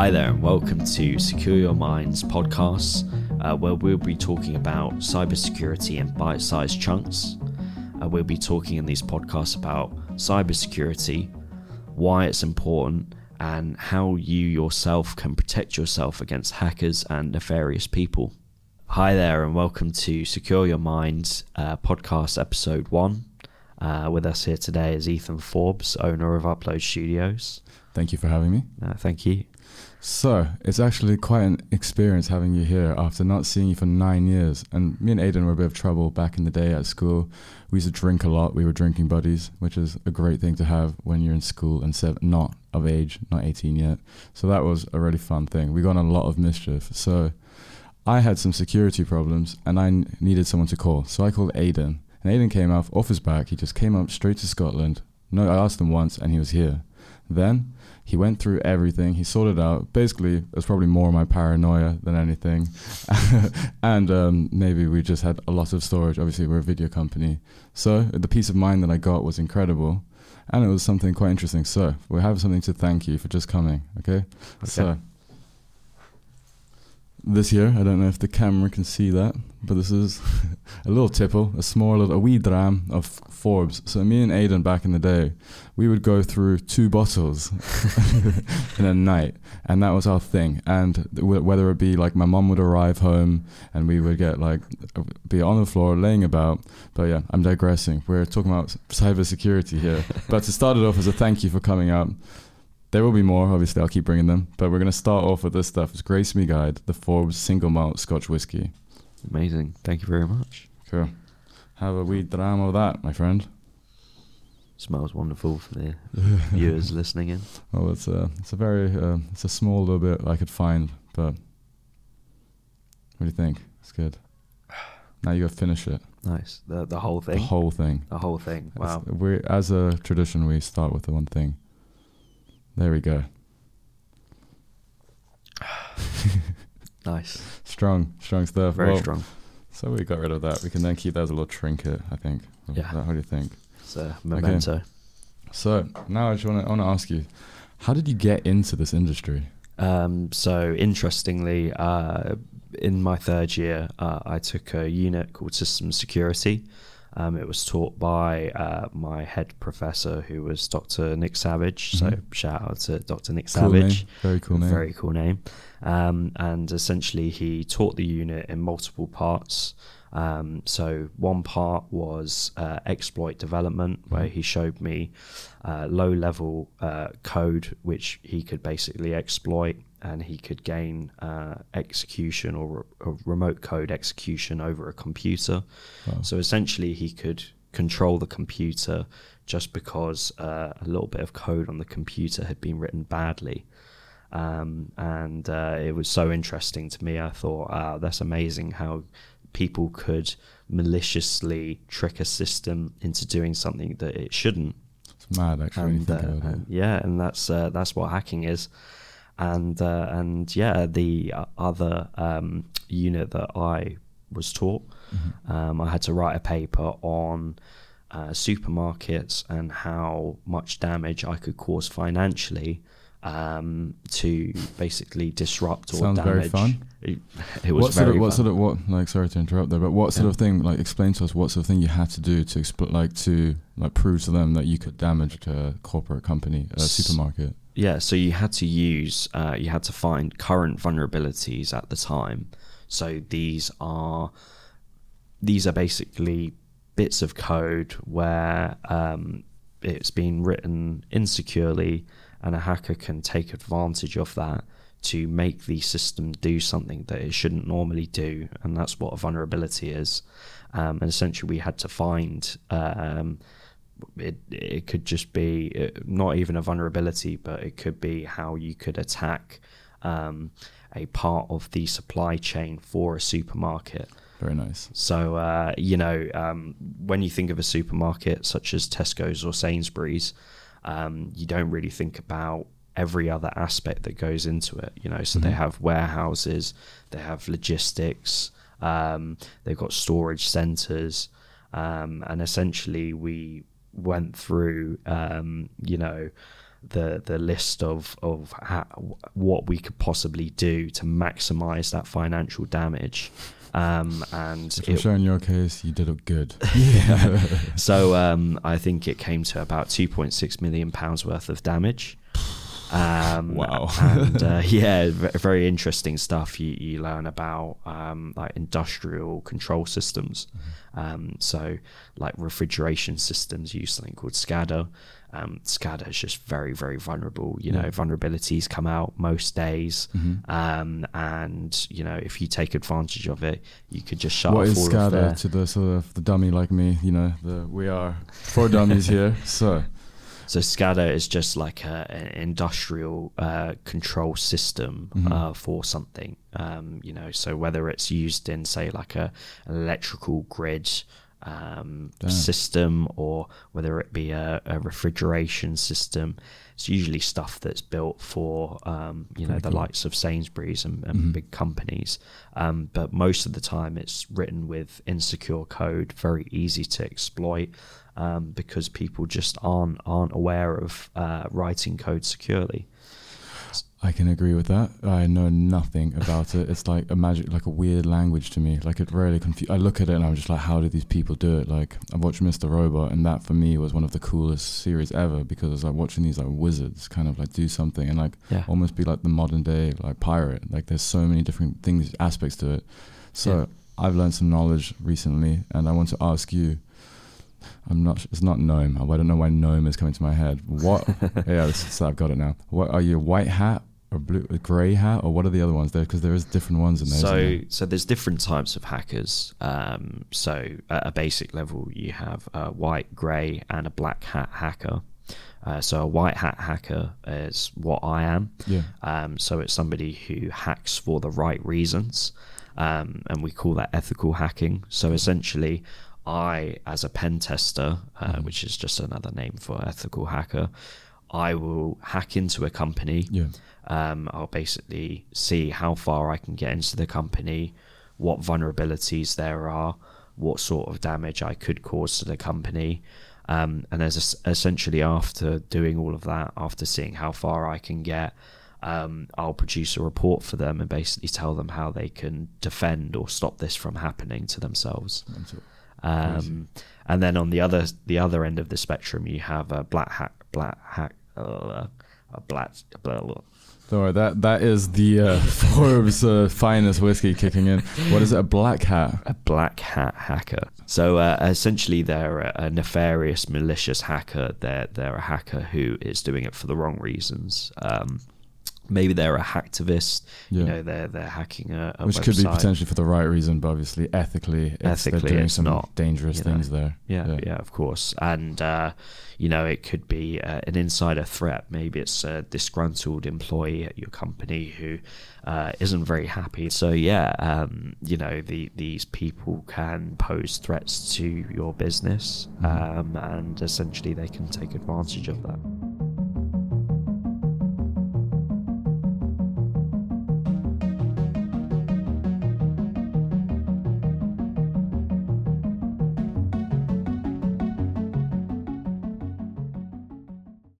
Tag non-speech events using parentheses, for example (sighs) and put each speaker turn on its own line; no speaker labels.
Hi there, and welcome to Secure Your Minds podcast, uh, where we'll be talking about cybersecurity in bite sized chunks. Uh, we'll be talking in these podcasts about cybersecurity, why it's important, and how you yourself can protect yourself against hackers and nefarious people. Hi there, and welcome to Secure Your Minds uh, podcast episode one. Uh, with us here today is Ethan Forbes, owner of Upload Studios.
Thank you for having me.
Uh, thank you.
So, it's actually quite an experience having you here after not seeing you for nine years. And me and Aidan were a bit of trouble back in the day at school. We used to drink a lot. We were drinking buddies, which is a great thing to have when you're in school and not of age, not 18 yet. So, that was a really fun thing. We got a lot of mischief. So, I had some security problems and I n- needed someone to call. So, I called Aidan. And Aidan came off off his back. He just came up straight to Scotland. No, I asked him once and he was here. Then he went through everything. He sorted out. Basically, it was probably more my paranoia than anything. (laughs) and um, maybe we just had a lot of storage. Obviously, we're a video company. So the peace of mind that I got was incredible. And it was something quite interesting. So we have something to thank you for just coming. Okay.
Okay.
So this year, I don't know if the camera can see that, but this is (laughs) a little tipple, a small, little, a wee dram of Forbes. So me and Aidan back in the day, we would go through two bottles (laughs) in a night, and that was our thing. And w- whether it be like my mom would arrive home, and we would get like be on the floor laying about. But yeah, I'm digressing. We're talking about cybersecurity here. (laughs) but to start it off as a thank you for coming out. There will be more, obviously, I'll keep bringing them. But we're going to start off with this stuff. It's Grace Me Guide, the Forbes single malt Scotch whiskey.
Amazing. Thank you very much.
Cool. Have a wee drama of that, my friend.
Smells wonderful for the (laughs) viewers listening in.
Well, it's a, it's a very, uh, it's a small little bit I could find, but what do you think? It's good. Now you got to finish it.
Nice. The the whole thing.
The whole thing.
The whole thing. Wow.
We, as a tradition, we start with the one thing. There we go. (sighs)
Nice.
Strong, strong stuff.
Very
Well,
strong.
So we got rid of that. We can then keep that as a little trinket, I think.
Yeah.
How do you think?
It's a memento.
So now I just want to want to ask you, how did you get into this industry?
Um, so interestingly, uh, in my third year, uh, I took a unit called Systems Security. Um, it was taught by uh, my head professor, who was Dr. Nick Savage. So
Mhm.
shout out to Dr. Nick
Cool name.
Savage.
Very cool name.
Very cool name. Um, and essentially, he taught the unit in multiple parts. Um, so one part was uh, exploit development, where
Mhm.
he showed me uh, low-level uh, code which he could basically exploit, and he could gain uh, execution or, re- or remote code execution over a computer.
Wow.
So essentially, he could control the computer just because uh, a little bit of code on the computer had been written badly. Um, and uh, it was so interesting to me. I thought, wow, that's amazing how people could maliciously trick a system into doing something that it shouldn't.
It's mad, actually,
And, uh, and yeah, and that's uh, that's what hacking is. And uh, and yeah, the uh, other um, unit that I was taught,
Mhm.
um, I had to write a paper on uh, supermarkets and how much damage I could cause financially um, to basically disrupt or
Sounds
damage.
very fun.
It, (laughs) it was
what sort
very
of what
fun.
sort of what like sorry to interrupt there, but what sort
Yeah.
of thing like explain to us what sort of thing you had to do to expl- like to like prove to them that you could damage a corporate company, a
S-
supermarket.
Yeah, so you had to use, uh, you had to find current vulnerabilities at the time. So these are, these are basically bits of code where um, it's been written insecurely, and a hacker can take advantage of that to make the system do something that it shouldn't normally do, and that's what a vulnerability is. Um, and essentially, we had to find. Um, it it could just be uh, not even a vulnerability, but it could be how you could attack um, a part of the supply chain for a supermarket.
Very nice.
So uh, you know, um, when you think of a supermarket such as Tesco's or Sainsbury's, um, you don't really think about every other aspect that goes into it. You know, so they
Mhm.
have warehouses, they have logistics, um, they've got storage centers, um, and essentially we went through, um, you know, the the list of of how, what we could possibly do to maximize that financial damage. Um, and
For sure, in your case, you did it good.
yeah. (laughs) (laughs) so um, I think it came to about 2.6 million pounds worth of damage. Um,
Wow.
and uh, (laughs) yeah, very interesting stuff. You, you learn about um, like industrial control systems. Um, so like refrigeration systems use something called SCADA. Um, SCADA is just very, very vulnerable. You know,
Yeah.
vulnerabilities come out most days.
Mhm.
Um, and you know, if you take advantage of it, you could just shut
What
off
is
all of
SCADA to the sort of the dummy like me? You know, the we are four dummies here. (laughs) So
So SCADA is just like a, an industrial uh, control system
Mhm.
uh, for something. Um, you know, so whether it's used in say like a an electrical grid um, system or whether it be a, a refrigeration system, it's usually stuff that's built for um, you know the
cool.
likes of Sainsbury's and, and
Mhm.
big companies. Um, but most of the time, it's written with insecure code, very easy to exploit um, because people just aren't aren't aware of uh, writing code securely.
I can agree with that. I know nothing about it. It's like a magic, like a weird language to me. Like it really confuse. I look at it and I'm just like, how do these people do it? Like I've watched Mr. Robot, and that for me was one of the coolest series ever because I was like watching these like wizards kind of like do something and like
Yeah.
almost be like the modern day like pirate. Like there's so many different things, aspects to it. So
Yeah.
I've learned some knowledge recently, and I want to ask you. I'm not. It's not gnome. I don't know why gnome is coming to my head. What? (laughs) yeah, this is, I've got it now. What are you? White hat or blue, a grey hat, or what are the other ones there? Because there is different ones in there.
So,
there?
so there's different types of hackers. Um, so, at a basic level, you have a white, grey, and a black hat hacker. Uh, so, a white hat hacker is what I am.
yeah,
Um, so, it's somebody who hacks for the right reasons, um, and we call that ethical hacking. So, essentially, I, as a pen tester, uh,
Mhm.
which is just another name for ethical hacker, I will hack into a company
yeah,
um, I'll basically see how far I can get into the company, what vulnerabilities there are, what sort of damage I could cause to the company. Um, and as es- essentially after doing all of that, after seeing how far I can get, um, I'll produce a report for them and basically tell them how they can defend or stop this from happening to themselves.
It.
Um, and then on the other the other end of the spectrum, you have a black hack, black hack, uh, a black. Blah, blah,
Don't worry. That that is the uh, (laughs) Forbes uh, finest whiskey kicking in. What is it? A black hat.
a black hat hacker. So uh, essentially, they're a, a nefarious, malicious hacker. They're they're a hacker who is doing it for the wrong reasons. Um, maybe they're a hacktivist.
Yeah.
You know, they're they're hacking a, a
Which
website.
could be potentially for the right reason, but obviously ethically, it's,
Ethically,
they're doing some
not,
dangerous
you know.
things there.
Yeah, yeah, of course. And uh, you know, it could be uh, an insider threat. Maybe it's a disgruntled employee at your company who uh, isn't very happy. So yeah, um, you know, the, these people can pose threats to your business,
Mhm.
um, and essentially they can take advantage of that.